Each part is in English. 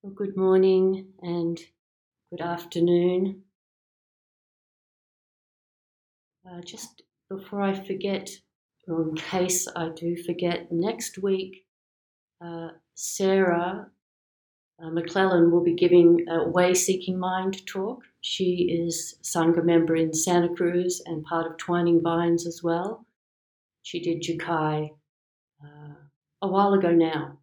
Well, good morning and good afternoon. Uh, just before I forget, or in case I do forget, next week uh, Sarah uh, McClellan will be giving a Way Seeking Mind talk. She is Sangha member in Santa Cruz and part of Twining Vines as well. She did Jukai uh, a while ago now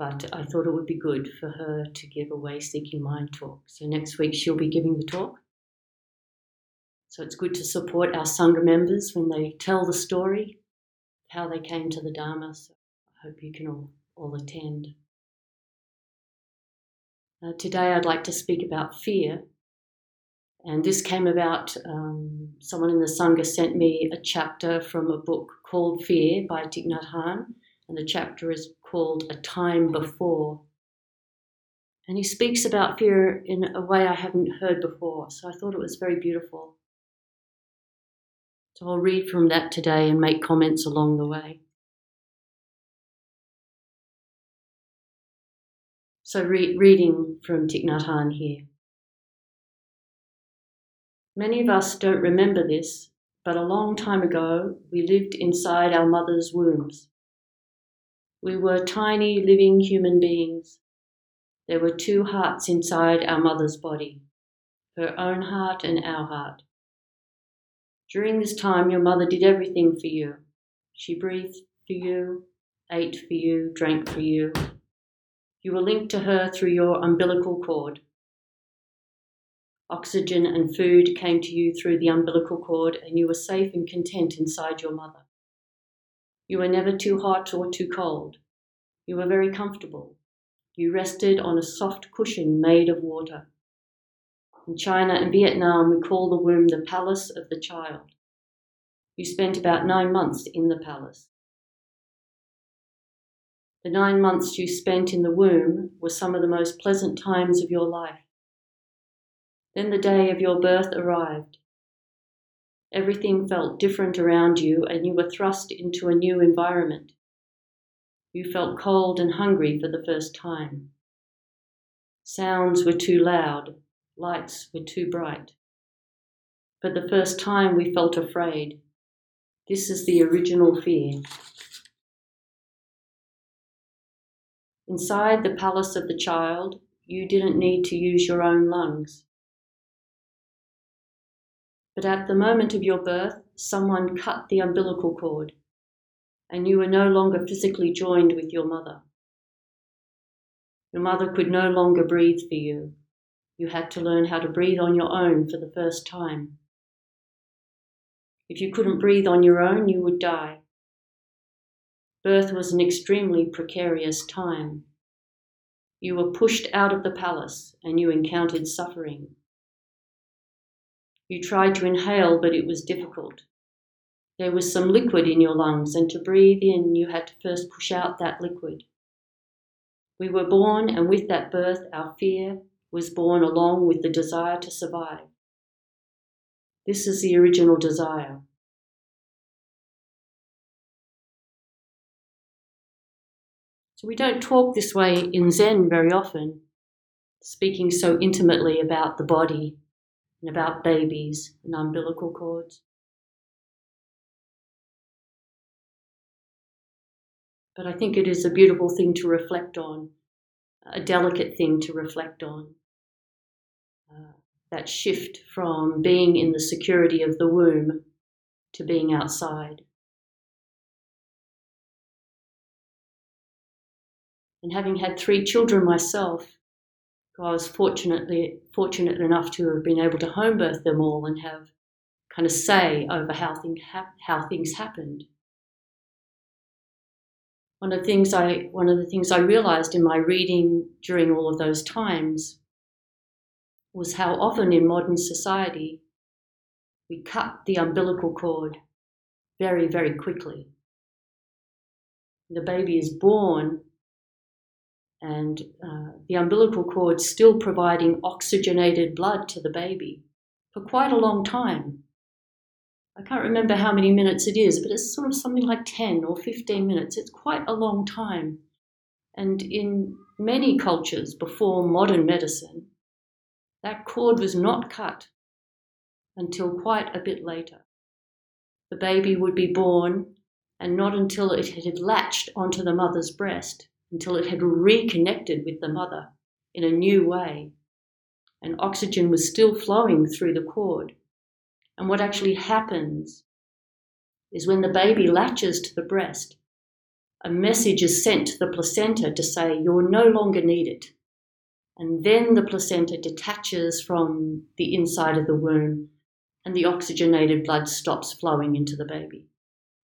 but I thought it would be good for her to give a Way Seeking Mind talk. So next week she'll be giving the talk. So it's good to support our Sangha members when they tell the story, how they came to the Dharma. So I hope you can all, all attend. Uh, today I'd like to speak about fear. And this came about, um, someone in the Sangha sent me a chapter from a book called Fear by Thich Nhat Hanh. And the chapter is called A Time Before. And he speaks about fear in a way I haven't heard before, so I thought it was very beautiful. So I'll read from that today and make comments along the way. So, re- reading from Thich Nhat Hanh here. Many of us don't remember this, but a long time ago we lived inside our mother's wombs. We were tiny living human beings. There were two hearts inside our mother's body, her own heart and our heart. During this time, your mother did everything for you. She breathed for you, ate for you, drank for you. You were linked to her through your umbilical cord. Oxygen and food came to you through the umbilical cord, and you were safe and content inside your mother. You were never too hot or too cold. You were very comfortable. You rested on a soft cushion made of water. In China and Vietnam, we call the womb the palace of the child. You spent about nine months in the palace. The nine months you spent in the womb were some of the most pleasant times of your life. Then the day of your birth arrived. Everything felt different around you, and you were thrust into a new environment. You felt cold and hungry for the first time. Sounds were too loud, lights were too bright. For the first time, we felt afraid. This is the original fear. Inside the palace of the child, you didn't need to use your own lungs. But at the moment of your birth, someone cut the umbilical cord, and you were no longer physically joined with your mother. Your mother could no longer breathe for you. You had to learn how to breathe on your own for the first time. If you couldn't breathe on your own, you would die. Birth was an extremely precarious time. You were pushed out of the palace and you encountered suffering. You tried to inhale, but it was difficult. There was some liquid in your lungs, and to breathe in, you had to first push out that liquid. We were born, and with that birth, our fear was born along with the desire to survive. This is the original desire. So we don't talk this way in Zen very often, speaking so intimately about the body and about babies and umbilical cords. But I think it is a beautiful thing to reflect on, a delicate thing to reflect on. Uh, that shift from being in the security of the womb to being outside. And having had three children myself, I was fortunately fortunate enough to have been able to home birth them all and have kind of say over how, thing ha- how things happened. One of the things I one of the things I realized in my reading during all of those times was how often in modern society we cut the umbilical cord very, very quickly. The baby is born and uh, the umbilical cord still providing oxygenated blood to the baby for quite a long time. I can't remember how many minutes it is, but it's sort of something like 10 or 15 minutes. It's quite a long time And in many cultures before modern medicine, that cord was not cut until quite a bit later. The baby would be born, and not until it had latched onto the mother's breast, until it had reconnected with the mother in a new way, and oxygen was still flowing through the cord. And what actually happens is when the baby latches to the breast, a message is sent to the placenta to say, You're no longer needed. And then the placenta detaches from the inside of the womb and the oxygenated blood stops flowing into the baby.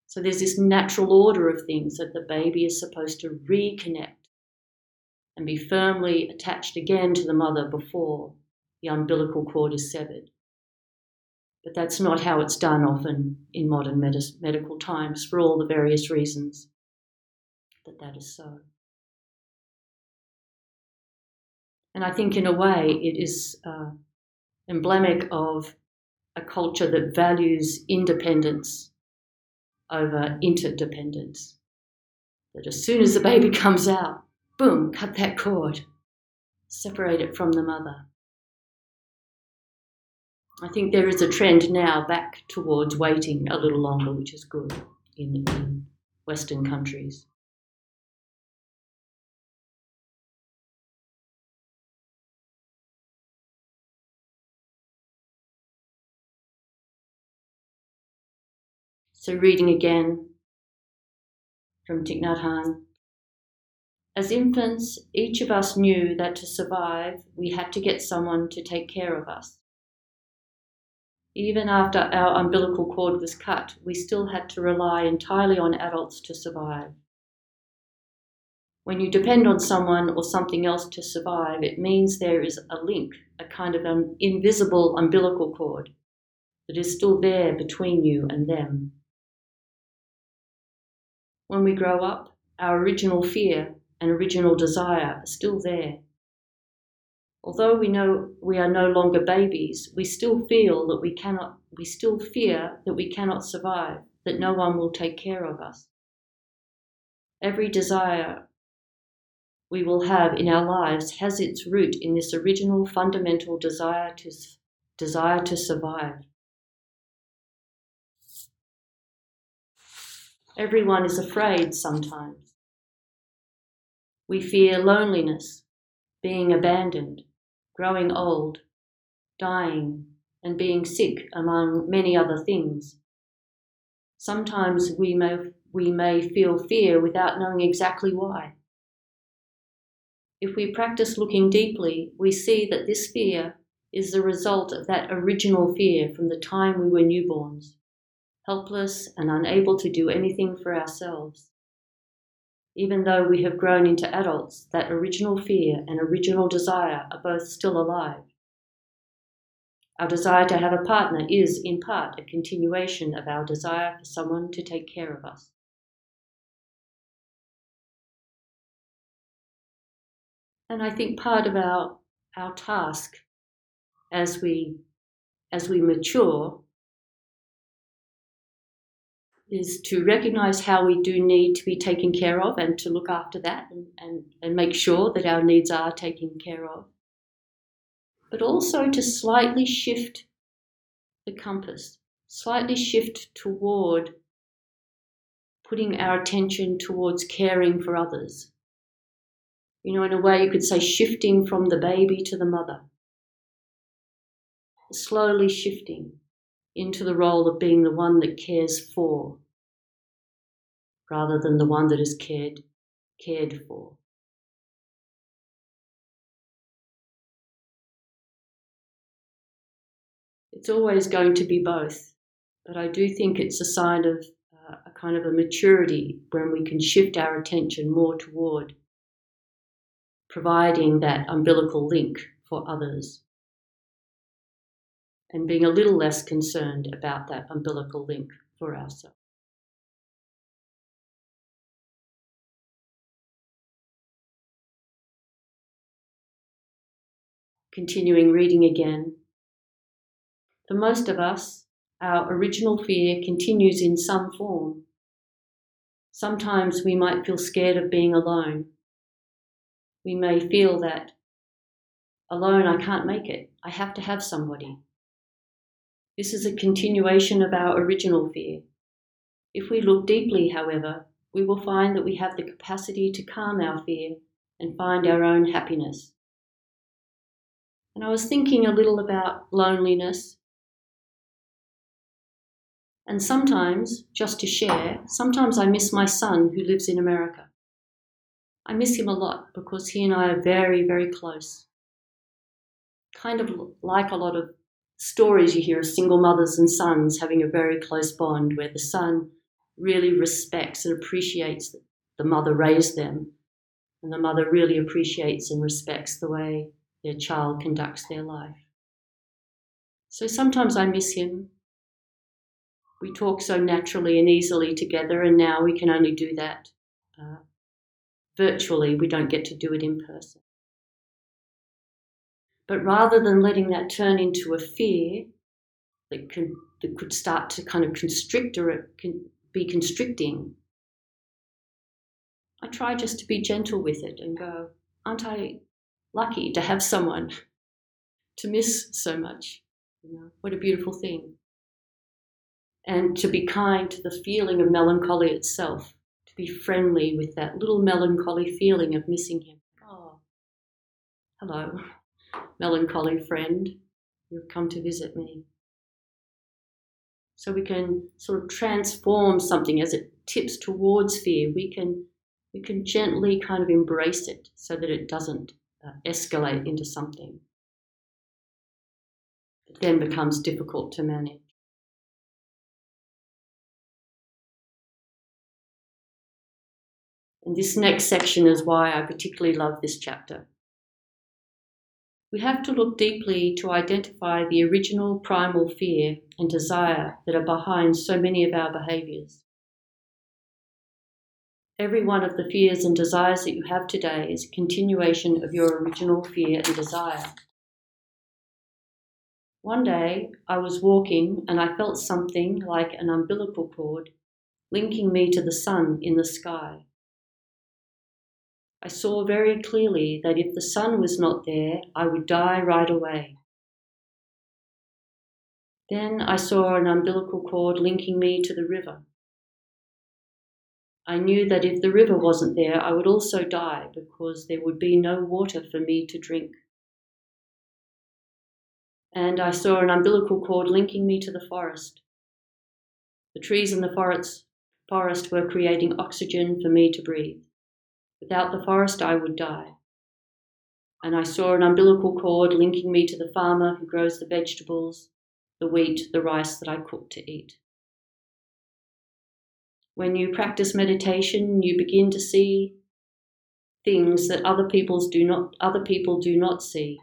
So there's this natural order of things that the baby is supposed to reconnect and be firmly attached again to the mother before the umbilical cord is severed. But that's not how it's done often in modern med- medical times for all the various reasons that that is so. And I think, in a way, it is uh, emblemic of a culture that values independence over interdependence. That as soon as the baby comes out, boom, cut that cord, separate it from the mother. I think there is a trend now back towards waiting a little longer, which is good in, in Western countries. So, reading again from Thich Nhat Hanh. As infants, each of us knew that to survive, we had to get someone to take care of us. Even after our umbilical cord was cut, we still had to rely entirely on adults to survive. When you depend on someone or something else to survive, it means there is a link, a kind of an invisible umbilical cord that is still there between you and them. When we grow up, our original fear and original desire are still there. Although we know we are no longer babies, we still feel that we cannot, we still fear that we cannot survive, that no one will take care of us. Every desire we will have in our lives has its root in this original fundamental desire to, desire to survive. Everyone is afraid sometimes. We fear loneliness, being abandoned, growing old, dying, and being sick, among many other things. Sometimes we may, we may feel fear without knowing exactly why. If we practice looking deeply, we see that this fear is the result of that original fear from the time we were newborns helpless and unable to do anything for ourselves. Even though we have grown into adults, that original fear and original desire are both still alive. Our desire to have a partner is, in part, a continuation of our desire for someone to take care of us. And I think part of our, our task as we, as we mature is to recognize how we do need to be taken care of and to look after that and, and, and make sure that our needs are taken care of. But also to slightly shift the compass, slightly shift toward putting our attention towards caring for others. You know, in a way, you could say shifting from the baby to the mother, slowly shifting into the role of being the one that cares for rather than the one that is cared cared for. It's always going to be both, but I do think it's a sign of uh, a kind of a maturity when we can shift our attention more toward providing that umbilical link for others and being a little less concerned about that umbilical link for ourselves. Continuing reading again. For most of us, our original fear continues in some form. Sometimes we might feel scared of being alone, we may feel that alone I can't make it. I have to have somebody. This is a continuation of our original fear. If we look deeply, however, we will find that we have the capacity to calm our fear and find our own happiness. And I was thinking a little about loneliness. And sometimes, just to share, sometimes I miss my son who lives in America. I miss him a lot because he and I are very, very close. Kind of like a lot of stories you hear of single mothers and sons having a very close bond where the son really respects and appreciates that the mother raised them, and the mother really appreciates and respects the way their child conducts their life. So sometimes I miss him. We talk so naturally and easily together, and now we can only do that uh, virtually, we don't get to do it in person. But rather than letting that turn into a fear that could, that could start to kind of constrict or it can be constricting, I try just to be gentle with it and go, aren't I lucky to have someone to miss so much? You know, what a beautiful thing. And to be kind to the feeling of melancholy itself to be friendly with that little melancholy feeling of missing him. Oh, hello, melancholy friend, you've come to visit me. So we can sort of transform something as it tips towards fear. We can we can gently kind of embrace it so that it doesn't uh, escalate into something that then becomes difficult to manage. And this next section is why I particularly love this chapter. We have to look deeply to identify the original primal fear and desire that are behind so many of our behaviors. Every one of the fears and desires that you have today is a continuation of your original fear and desire. One day I was walking and I felt something like an umbilical cord linking me to the sun in the sky. I saw very clearly that if the sun was not there, I would die right away. Then I saw an umbilical cord linking me to the river. I knew that if the river wasn't there, I would also die because there would be no water for me to drink. And I saw an umbilical cord linking me to the forest. The trees in the forest, forest were creating oxygen for me to breathe. Without the forest, I would die. And I saw an umbilical cord linking me to the farmer who grows the vegetables, the wheat, the rice that I cook to eat. When you practice meditation, you begin to see things that other people's do not other people do not see.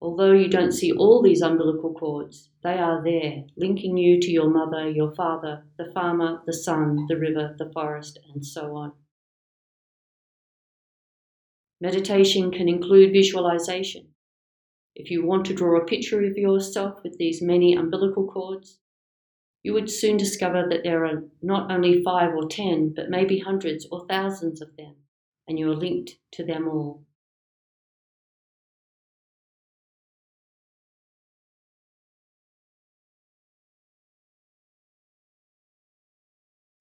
Although you don't see all these umbilical cords, they are there, linking you to your mother, your father, the farmer, the sun, the river, the forest, and so on. Meditation can include visualization. If you want to draw a picture of yourself with these many umbilical cords, you would soon discover that there are not only five or ten, but maybe hundreds or thousands of them, and you are linked to them all.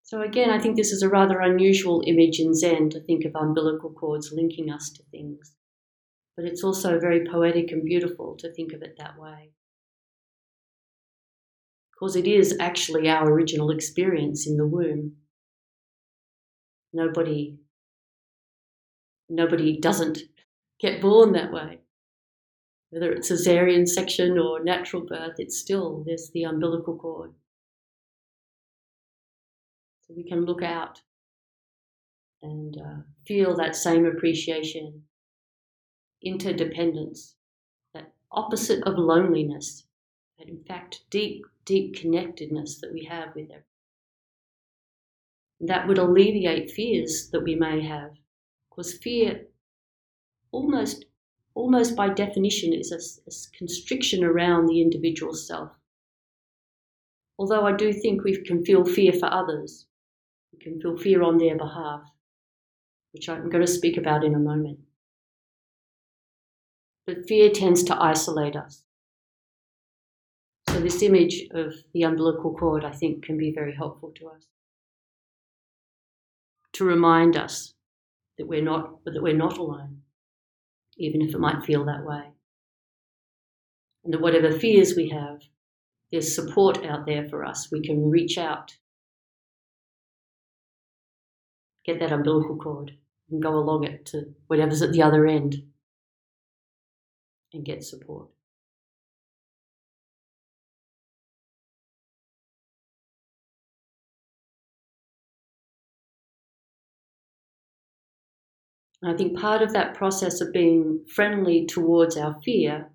So again, I think this is a rather unusual image in Zen to think of umbilical cords linking us to things. But it's also very poetic and beautiful to think of it that way. Because it is actually our original experience in the womb. Nobody nobody doesn't get born that way. Whether it's a cesarean section or natural birth, it's still there's the umbilical cord. So we can look out and uh, feel that same appreciation, interdependence, that opposite of loneliness, that in fact deep, deep connectedness that we have with everyone. That would alleviate fears that we may have, because fear almost almost by definition is a, a, constriction around the individual self. Although I do think we can feel fear for others, can feel fear on their behalf. which I'm going to speak about in a moment. But fear tends to isolate us. So, this image of the umbilical cord, I think, can be very helpful to us to remind us that we're not, that we're not alone, even if it might feel that way. And that whatever fears we have, there's support out there for us. We can reach out, get that umbilical cord, and go along it to whatever's at the other end and get support. I think part of that process of being friendly towards our fear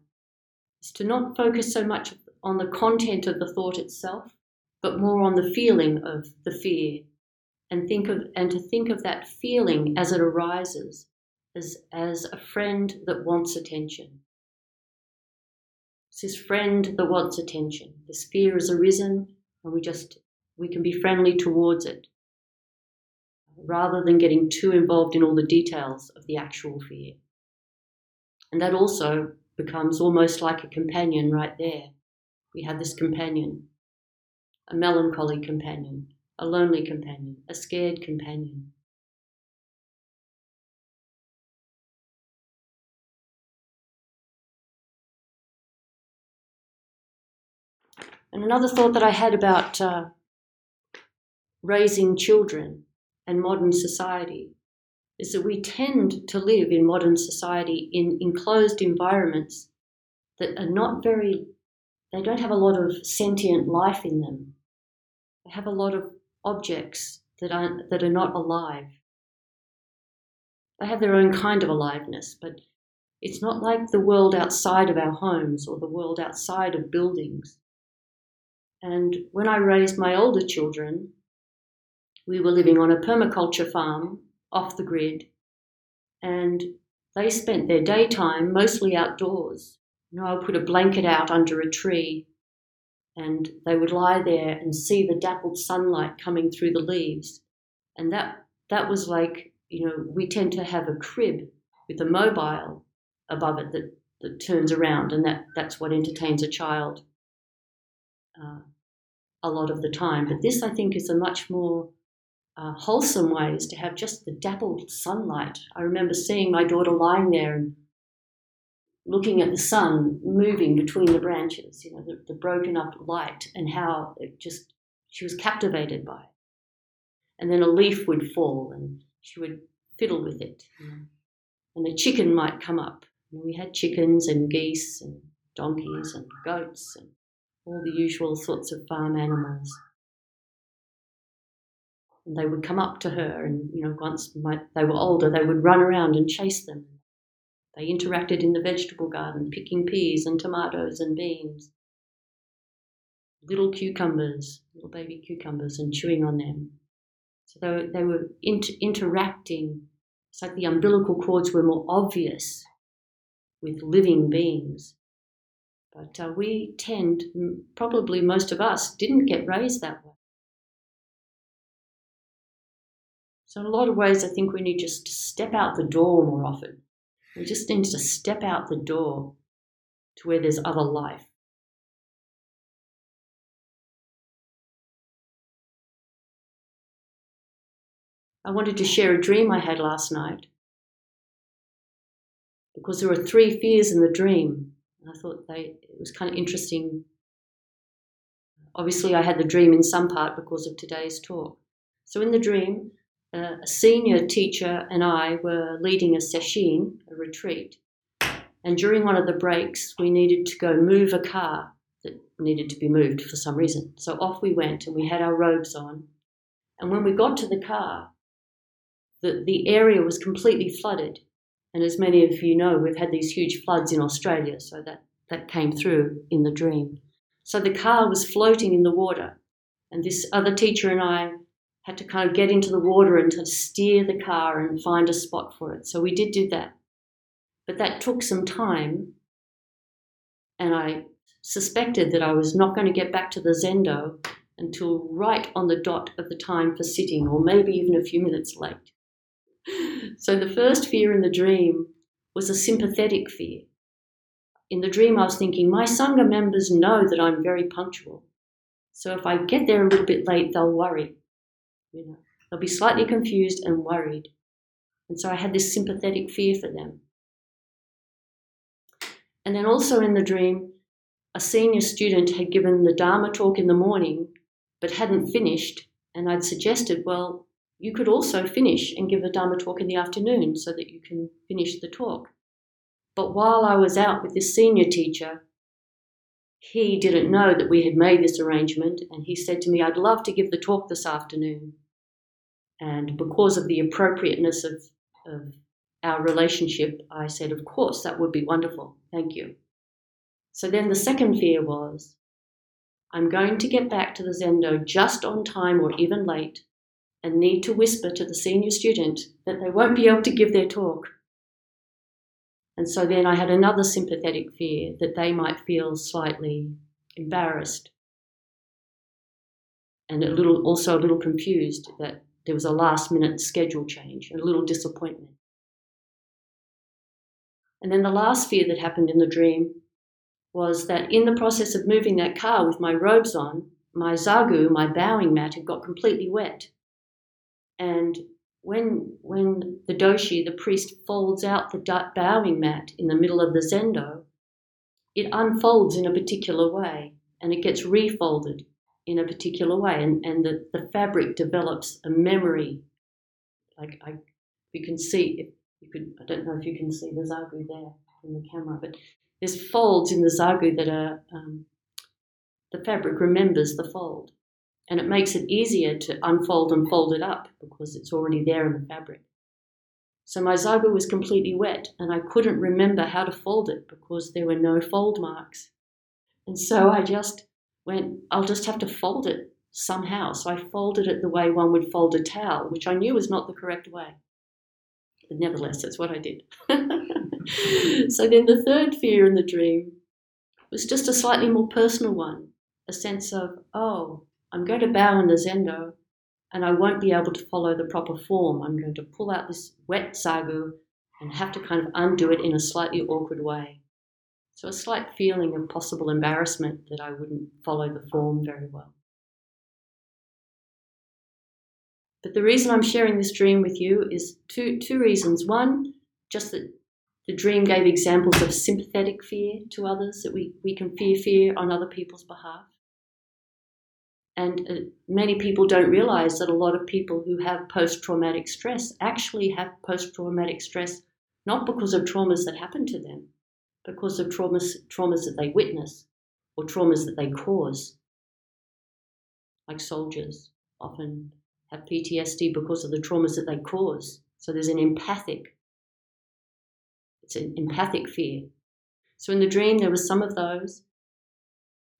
is to not focus so much on the content of the thought itself, but more on the feeling of the fear and think of and to think of that feeling as it arises as, as a friend that wants attention. It's this friend that wants attention. This fear has arisen and we just we can be friendly towards it rather than getting too involved in all the details of the actual fear. And that also becomes almost like a companion right there. We have this companion, a melancholy companion, a lonely companion, a scared companion. And another thought that I had about uh, raising children and modern society is that we tend to live in modern society in enclosed environments that are not very, they don't have a lot of sentient life in them. They have a lot of objects that are, that are not alive. They have their own kind of aliveness, but it's not like the world outside of our homes or the world outside of buildings. And when I raised my older children, we were living on a permaculture farm off the grid, and they spent their daytime mostly outdoors. You know, I put a blanket out under a tree, and they would lie there and see the dappled sunlight coming through the leaves. And that that was like, you know, we tend to have a crib with a mobile above it that, that turns around, and that, that's what entertains a child uh, a lot of the time. But this, I think, is a much more uh, wholesome ways to have just the dappled sunlight. I remember seeing my daughter lying there and looking at the sun moving between the branches, you know, the, the broken up light, and how it just, she was captivated by it. And then a leaf would fall and she would fiddle with it. And a chicken might come up. And we had chickens and geese and donkeys and goats and all the usual sorts of farm animals and they would come up to her and you know once my, they were older they would run around and chase them they interacted in the vegetable garden picking peas and tomatoes and beans. Little cucumbers little baby cucumbers and chewing on them. So they, were, they were inter- interacting. It's like the umbilical cords were more obvious with living beings. But uh, we tend probably most of us didn't get raised that way. So, in a lot of ways, I think we need just to step out the door more often. We just need to step out the door to where there's other life. I wanted to share a dream I had last night because there were three fears in the dream. And I thought they, it was kind of interesting. Obviously, I had the dream in some part because of today's talk. So, in the dream, Uh, a senior teacher and I were leading a sesshin, a retreat, and during one of the breaks, we needed to go move a car that needed to be moved for some reason. So off we went, and we had our robes on. And when we got to the car, the, the area was completely flooded. And as many of you know, we've had these huge floods in Australia, so that, that came through in the dream. So the car was floating in the water, and this other teacher and I had to kind of get into the water and to steer the car and find a spot for it. So we did do that. But that took some time. And I suspected that I was not going to get back to the Zendo until right on the dot of the time for sitting, or maybe even a few minutes late. so the first fear in the dream was a sympathetic fear. In the dream, I was thinking, my Sangha members know that I'm very punctual. So if I get there a little bit late, they'll worry. You know, they'll be slightly confused and worried. And so I had this sympathetic fear for them. And then also in the dream, a senior student had given the Dharma talk in the morning but hadn't finished. And I'd suggested, well, you could also finish and give a Dharma talk in the afternoon so that you can finish the talk. But while I was out with this senior teacher, he didn't know that we had made this arrangement, and he said to me, I'd love to give the talk this afternoon. And because of the appropriateness of, of our relationship, I said, Of course, that would be wonderful. Thank you. So then the second fear was I'm going to get back to the Zendo just on time or even late and need to whisper to the senior student that they won't be able to give their talk. And so then I had another sympathetic fear that they might feel slightly embarrassed and a little also a little confused that there was a last minute schedule change and a little disappointment. And then the last fear that happened in the dream was that in the process of moving that car with my robes on, my zagu, my bowing mat, had got completely wet. And when, when the doshi, the priest, folds out the bowing mat in the middle of the zendo, it unfolds in a particular way and it gets refolded in a particular way. And, and the, the fabric develops a memory. Like I, you can see, you could, I don't know if you can see the zagu there in the camera, but there's folds in the zagu that are, um, the fabric remembers the fold. And it makes it easier to unfold and fold it up because it's already there in the fabric. So my zagu was completely wet and I couldn't remember how to fold it because there were no fold marks. And so I just went, I'll just have to fold it somehow. So I folded it the way one would fold a towel, which I knew was not the correct way. But nevertheless, that's what I did. so then the third fear in the dream was just a slightly more personal one a sense of, oh, I'm going to bow in the zendo and I won't be able to follow the proper form. I'm going to pull out this wet zagu and have to kind of undo it in a slightly awkward way. So a slight feeling of possible embarrassment that I wouldn't follow the form very well. But the reason I'm sharing this dream with you is two, two reasons. One, just that the dream gave examples of sympathetic fear to others, that we, we can fear fear on other people's behalf. And uh, many people don't realize that a lot of people who have post traumatic stress actually have post traumatic stress not because of traumas that happen to them, because of traumas, traumas that they witness or traumas that they cause. Like soldiers often have PTSD because of the traumas that they cause. So there's an empathic, it's an empathic fear. So in the dream, there was some of those.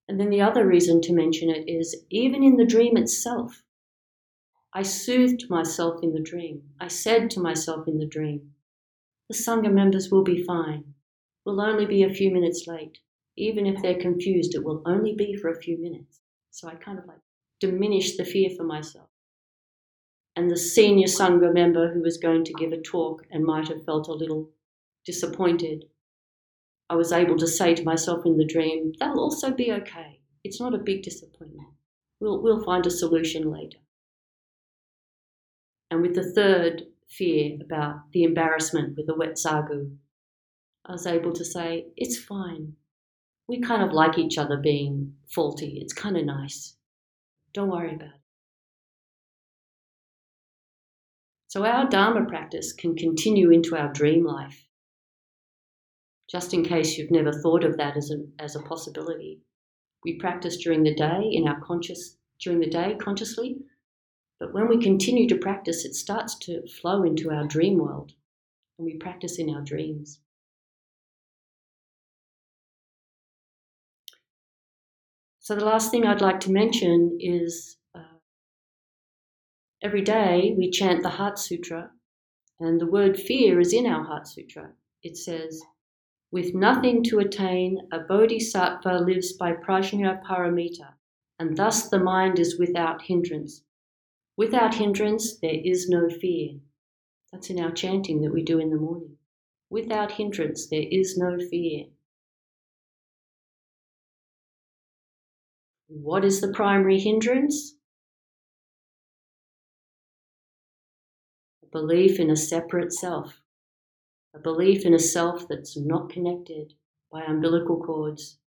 And then the other reason to mention it is even in the dream itself, I soothed myself in the dream. I said to myself in the dream, the Sangha members will be fine. We'll only be a few minutes late. Even if they're confused, it will only be for a few minutes. So I kind of like diminished the fear for myself and the senior Sangha member who was going to give a talk and might have felt a little disappointed, I was able to say to myself in the dream, they'll also be okay. It's not a big disappointment. We'll, we'll find a solution later. And with the third fear about the embarrassment with the wet zagu, I was able to say, it's fine. We kind of like each other being faulty. It's kind of nice. Don't worry about it. So our Dharma practice can continue into our dream life. Just in case you've never thought of that as a, as a possibility, we practice during the day in our conscious during the day consciously, but when we continue to practice, it starts to flow into our dream world, and we practice in our dreams. So, the last thing I'd like to mention is uh, Every day we chant the Heart Sutra, and the word fear is in our Heart Sutra. It says, With nothing to attain, a bodhisattva lives by prajna paramita, and thus the mind is without hindrance. Without hindrance, there is no fear. That's in our chanting that we do in the morning. Without hindrance, there is no fear. What is the primary hindrance? A belief in a separate self, a belief in a self that's not connected by umbilical cords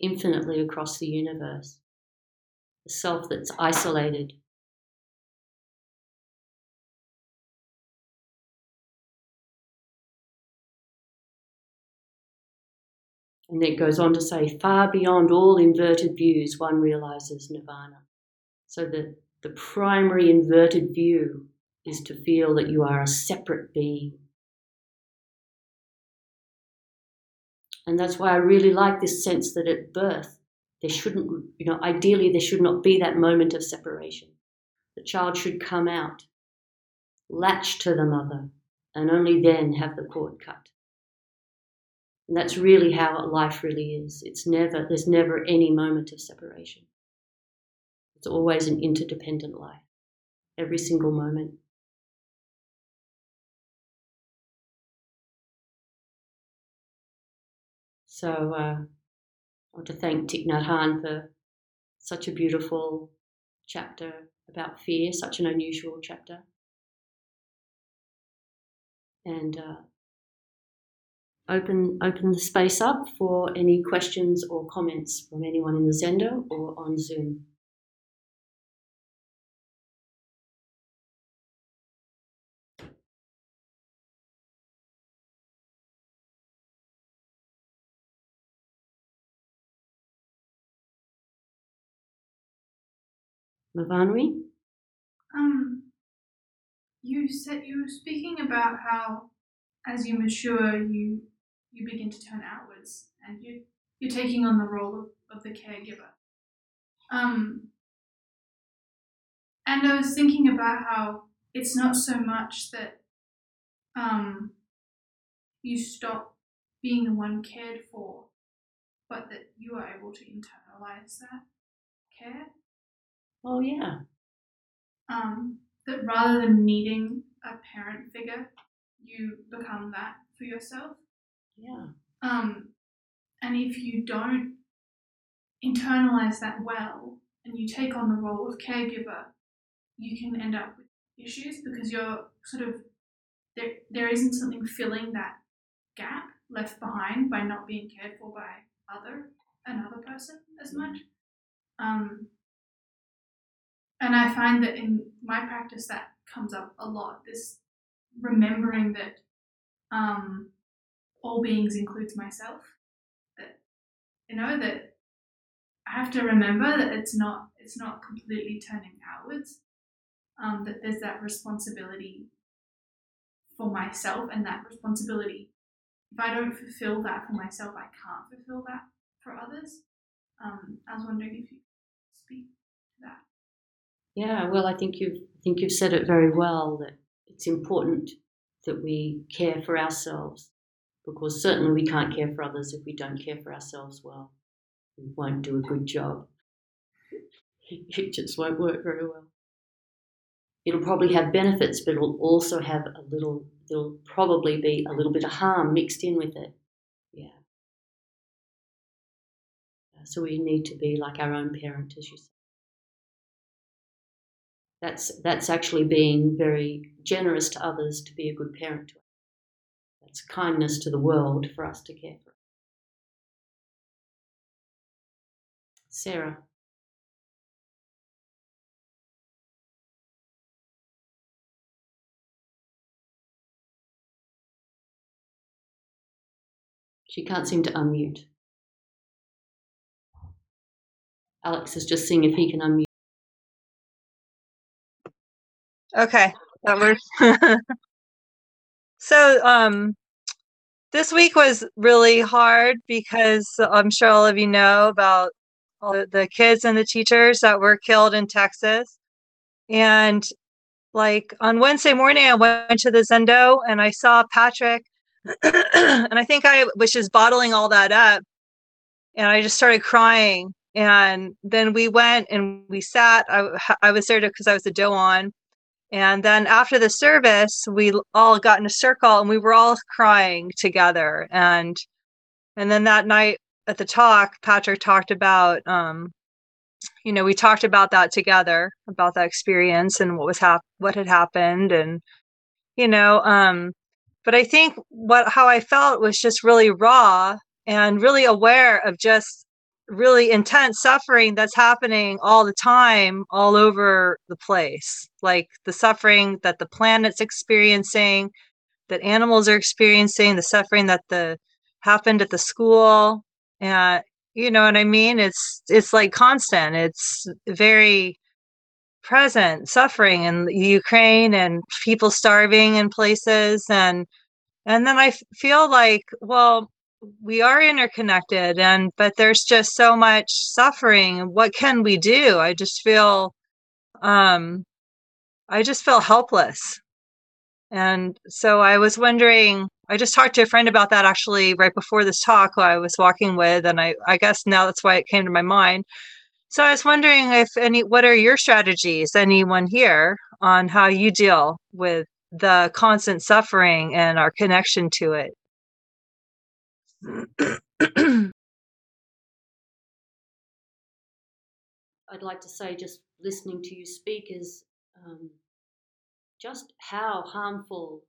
infinitely across the universe, a self that's isolated And then it goes on to say, far beyond all inverted views, one realizes nirvana. So the, the primary inverted view is to feel that you are a separate being. And that's why I really like this sense that at birth, there shouldn't, you know, ideally, there should not be that moment of separation. The child should come out, latch to the mother, and only then have the cord cut. And that's really how life really is. It's never, there's never any moment of separation. It's always an interdependent life, every single moment. So uh, I want to thank Thich Nhat for such a beautiful chapter about fear, such an unusual chapter. And uh, open open the space up for any questions or comments from anyone in the Zendo or on Zoom. Mavanwi? Um, you said you were speaking about how, as you mature, you you begin to turn outwards and you you're taking on the role of, of the caregiver. Um, and I was thinking about how it's not so much that um, you stop being the one cared for, but that you are able to internalize that care. Oh yeah. Um, that rather than needing a parent figure, you become that for yourself. Yeah. Um, and if you don't internalize that well and you take on the role of caregiver, you can end up with issues because you're sort of there. There isn't something filling that gap left behind by not being cared for by other another person as much. Um, and I find that in my practice that comes up a lot. This remembering that um, all beings includes myself. That you know that I have to remember that it's not it's not completely turning outwards. Um, that there's that responsibility for myself, and that responsibility. If I don't fulfill that for myself, I can't fulfill that for others. Um, I was wondering if you could speak to that. Yeah, well, I think you've I think you've said it very well that it's important that we care for ourselves because certainly we can't care for others if we don't care for ourselves well. We won't do a good job. It just won't work very well. It'll probably have benefits, but it'll also have a little, there'll probably be a little bit of harm mixed in with it. Yeah. So we need to be like our own parent, as you say. That's, that's actually being very generous to others to be a good parent to it's kindness to the world for us to care for. Sarah. She can't seem to unmute. Alex is just seeing if he can unmute. Okay, that works. so, um, this week was really hard because I'm sure all of you know about all the kids and the teachers that were killed in Texas. And like on Wednesday morning, I went to the Zendo and I saw Patrick, and I think I was just bottling all that up. And I just started crying. And then we went and we sat. I, I was there because I was a Doan. And then after the service, we all got in a circle and we were all crying together. And and then that night at the talk, Patrick talked about um, you know, we talked about that together, about that experience and what was hap- what had happened and you know, um but I think what how I felt was just really raw and really aware of just really intense suffering that's happening all the time all over the place like the suffering that the planet's experiencing that animals are experiencing the suffering that the happened at the school and you know what i mean? It's it's like constant. It's very present suffering in ukraine and people starving in places and and then i feel like well we are interconnected and but there's just so much suffering. What can we do? I just feel um i just feel helpless. And so i was wondering i just talked to a friend about that actually right before this talk who i was walking with and i i guess now that's why it came to my mind. So i was wondering if any what are your strategies anyone here on how you deal with the constant suffering and our connection to it I'd like to say, just listening to you speak, is um, just how harmful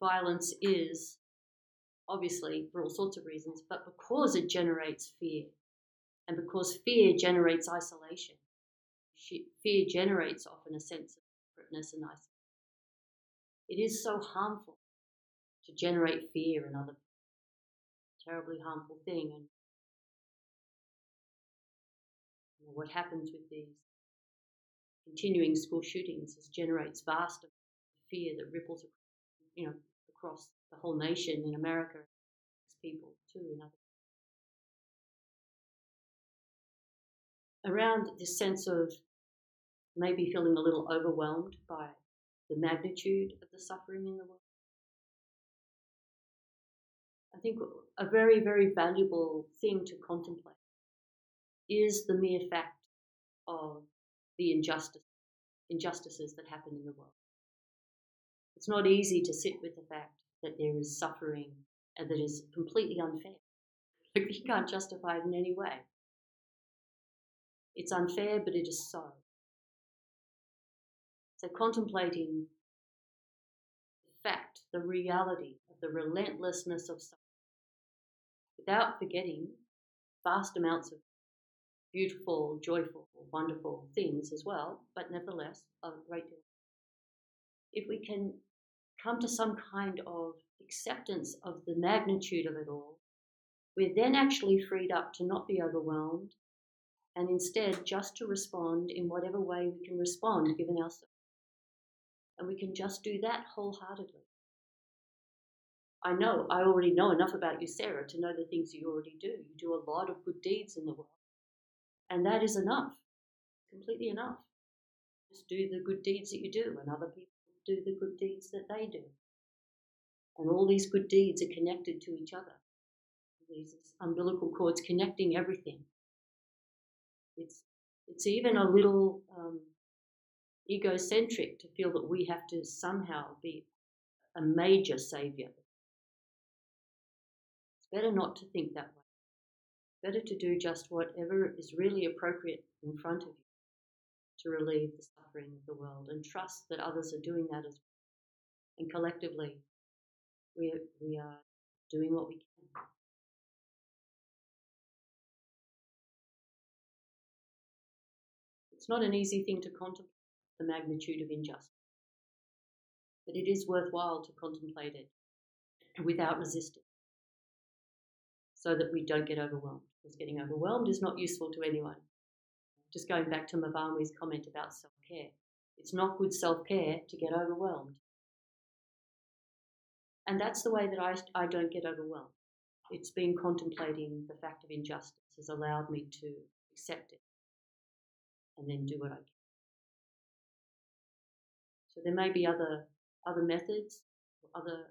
violence is, obviously, for all sorts of reasons, but because it generates fear. And because fear generates isolation. Fear generates often a sense of separateness and isolation. It is so harmful to generate fear in other terribly harmful thing. And you know, what happens with these continuing school shootings is generates vast fear that ripples, you know, across the whole nation in America, people too in other. Around this sense of maybe feeling a little overwhelmed by the magnitude of the suffering in the world. I think a very, very valuable thing to contemplate is the mere fact of the injustice, injustices that happen in the world. It's not easy to sit with the fact that there is suffering and that is completely unfair. You can't justify it in any way. It's unfair, but it is so. So, contemplating the fact, the reality of the relentlessness of suffering without forgetting vast amounts of beautiful, joyful, wonderful things as well, but nevertheless a great deal. If we can come to some kind of acceptance of the magnitude of it all, we're then actually freed up to not be overwhelmed and instead just to respond in whatever way we can respond given our and we can just do that wholeheartedly. I know, I already know enough about you, Sarah, to know the things you already do. You do a lot of good deeds in the world. And that is enough, completely enough. Just do the good deeds that you do, and other people do the good deeds that they do. And all these good deeds are connected to each other. These umbilical cords connecting everything. It's, it's even a little um, egocentric to feel that we have to somehow be a major savior Better not to think that way. Better to do just whatever is really appropriate in front of you to relieve the suffering of the world and trust that others are doing that as well. And collectively, we are, we are doing what we can. It's not an easy thing to contemplate the magnitude of injustice, but it is worthwhile to contemplate it without resistance so that we don't get overwhelmed. Because getting overwhelmed is not useful to anyone. Just going back to Mavamui's comment about self care, it's not good self care to get overwhelmed. And that's the way that I, I don't get overwhelmed. It's been contemplating the fact of injustice has allowed me to accept it and then do what I can. So there may be other other methods, other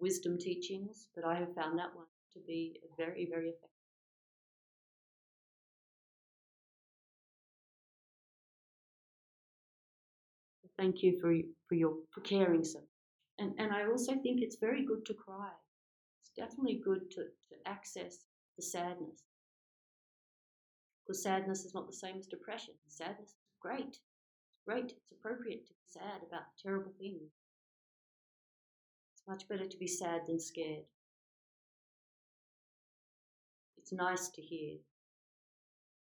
wisdom teachings, but I have found that one to be very, very effective. thank you for for your for caring so. And and I also think it's very good to cry. It's definitely good to, to access the sadness. Because sadness is not the same as depression. Sadness is great. It's great. It's appropriate to be sad about terrible things. It's much better to be sad than scared. It's nice to hear.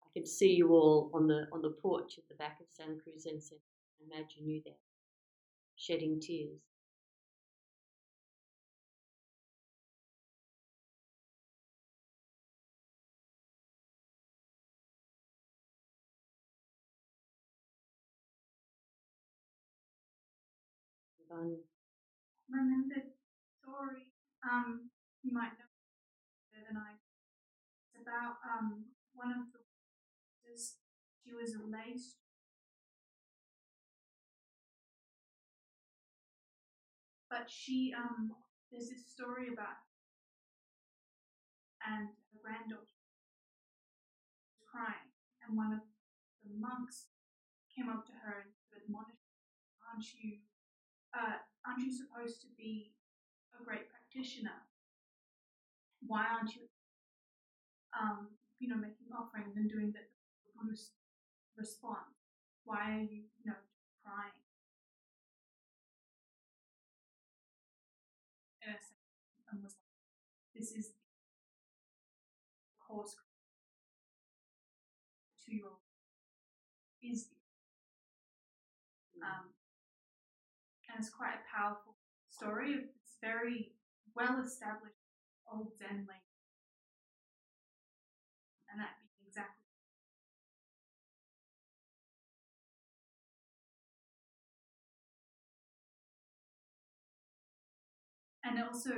I can see you all on the on the porch at the back of San Cruz and I imagine you there, shedding tears. Remembered story. Um, you might know better than I. About um one of the sisters. She was a lay. But she um there's this story about and her granddaughter was crying, and one of the monks came up to her and admonished, "Aren't you uh, aren't you supposed to be a great practitioner? Why aren't you, um, you know, making offerings and doing the Buddhist response? Why are you, you know, crying? And and was like, this is the course two year old is the um, and it's quite a powerful story. It's very well established old Zen language, And also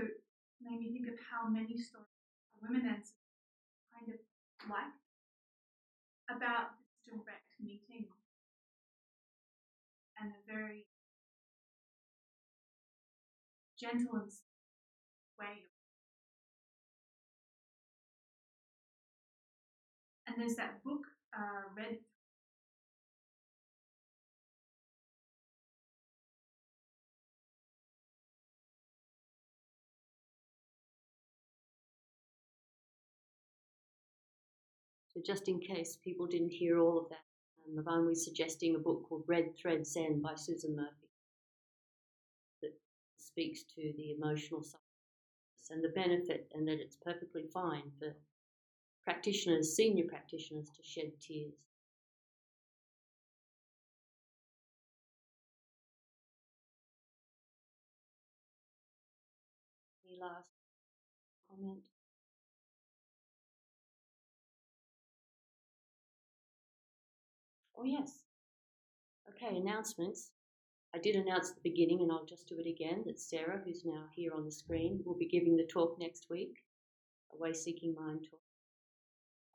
made me think of how many stories women and kind of like about this direct meeting and a very gentle and way. And there's that book, uh, Red. So just in case people didn't hear all of that, um, Yvonne was suggesting a book called Red Thread Zen by Susan Murphy that speaks to the emotional side and the benefit, and that it's perfectly fine for practitioners, senior practitioners, to shed tears. Any last comment? Oh, yes. Okay, announcements. I did announce at the beginning, and I'll just do it again, that Sarah, who's now here on the screen, will be giving the talk next week, a Way Seeking Mind talk.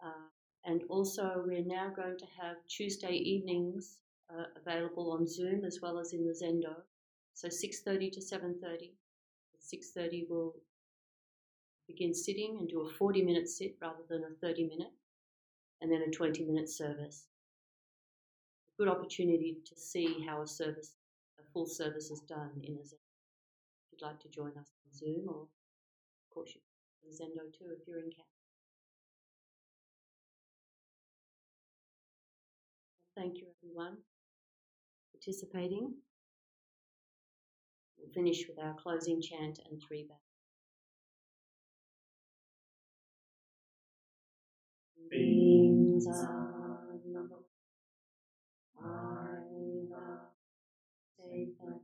Uh, and also, we're now going to have Tuesday evenings uh, available on Zoom as well as in the Zendo. So 6.30 to 7.30. At 6.30, we'll begin sitting and do a 40-minute sit rather than a 30-minute, and then a 20-minute service. Good opportunity to see how a service a full service is done in a Zendo. If you'd like to join us on Zoom, or of course you can Zendo too if you're in Canada. Thank you everyone participating. We'll finish with our closing chant and three bows. Beings are I vow Satan.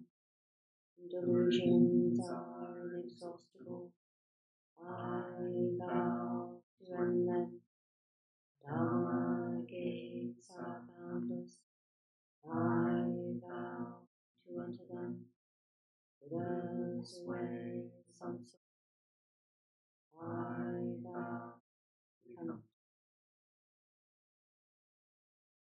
Delusions are inexhaustible. I vow to end them. Dharma gates are boundless. I vow to enter them. Buddha's way, some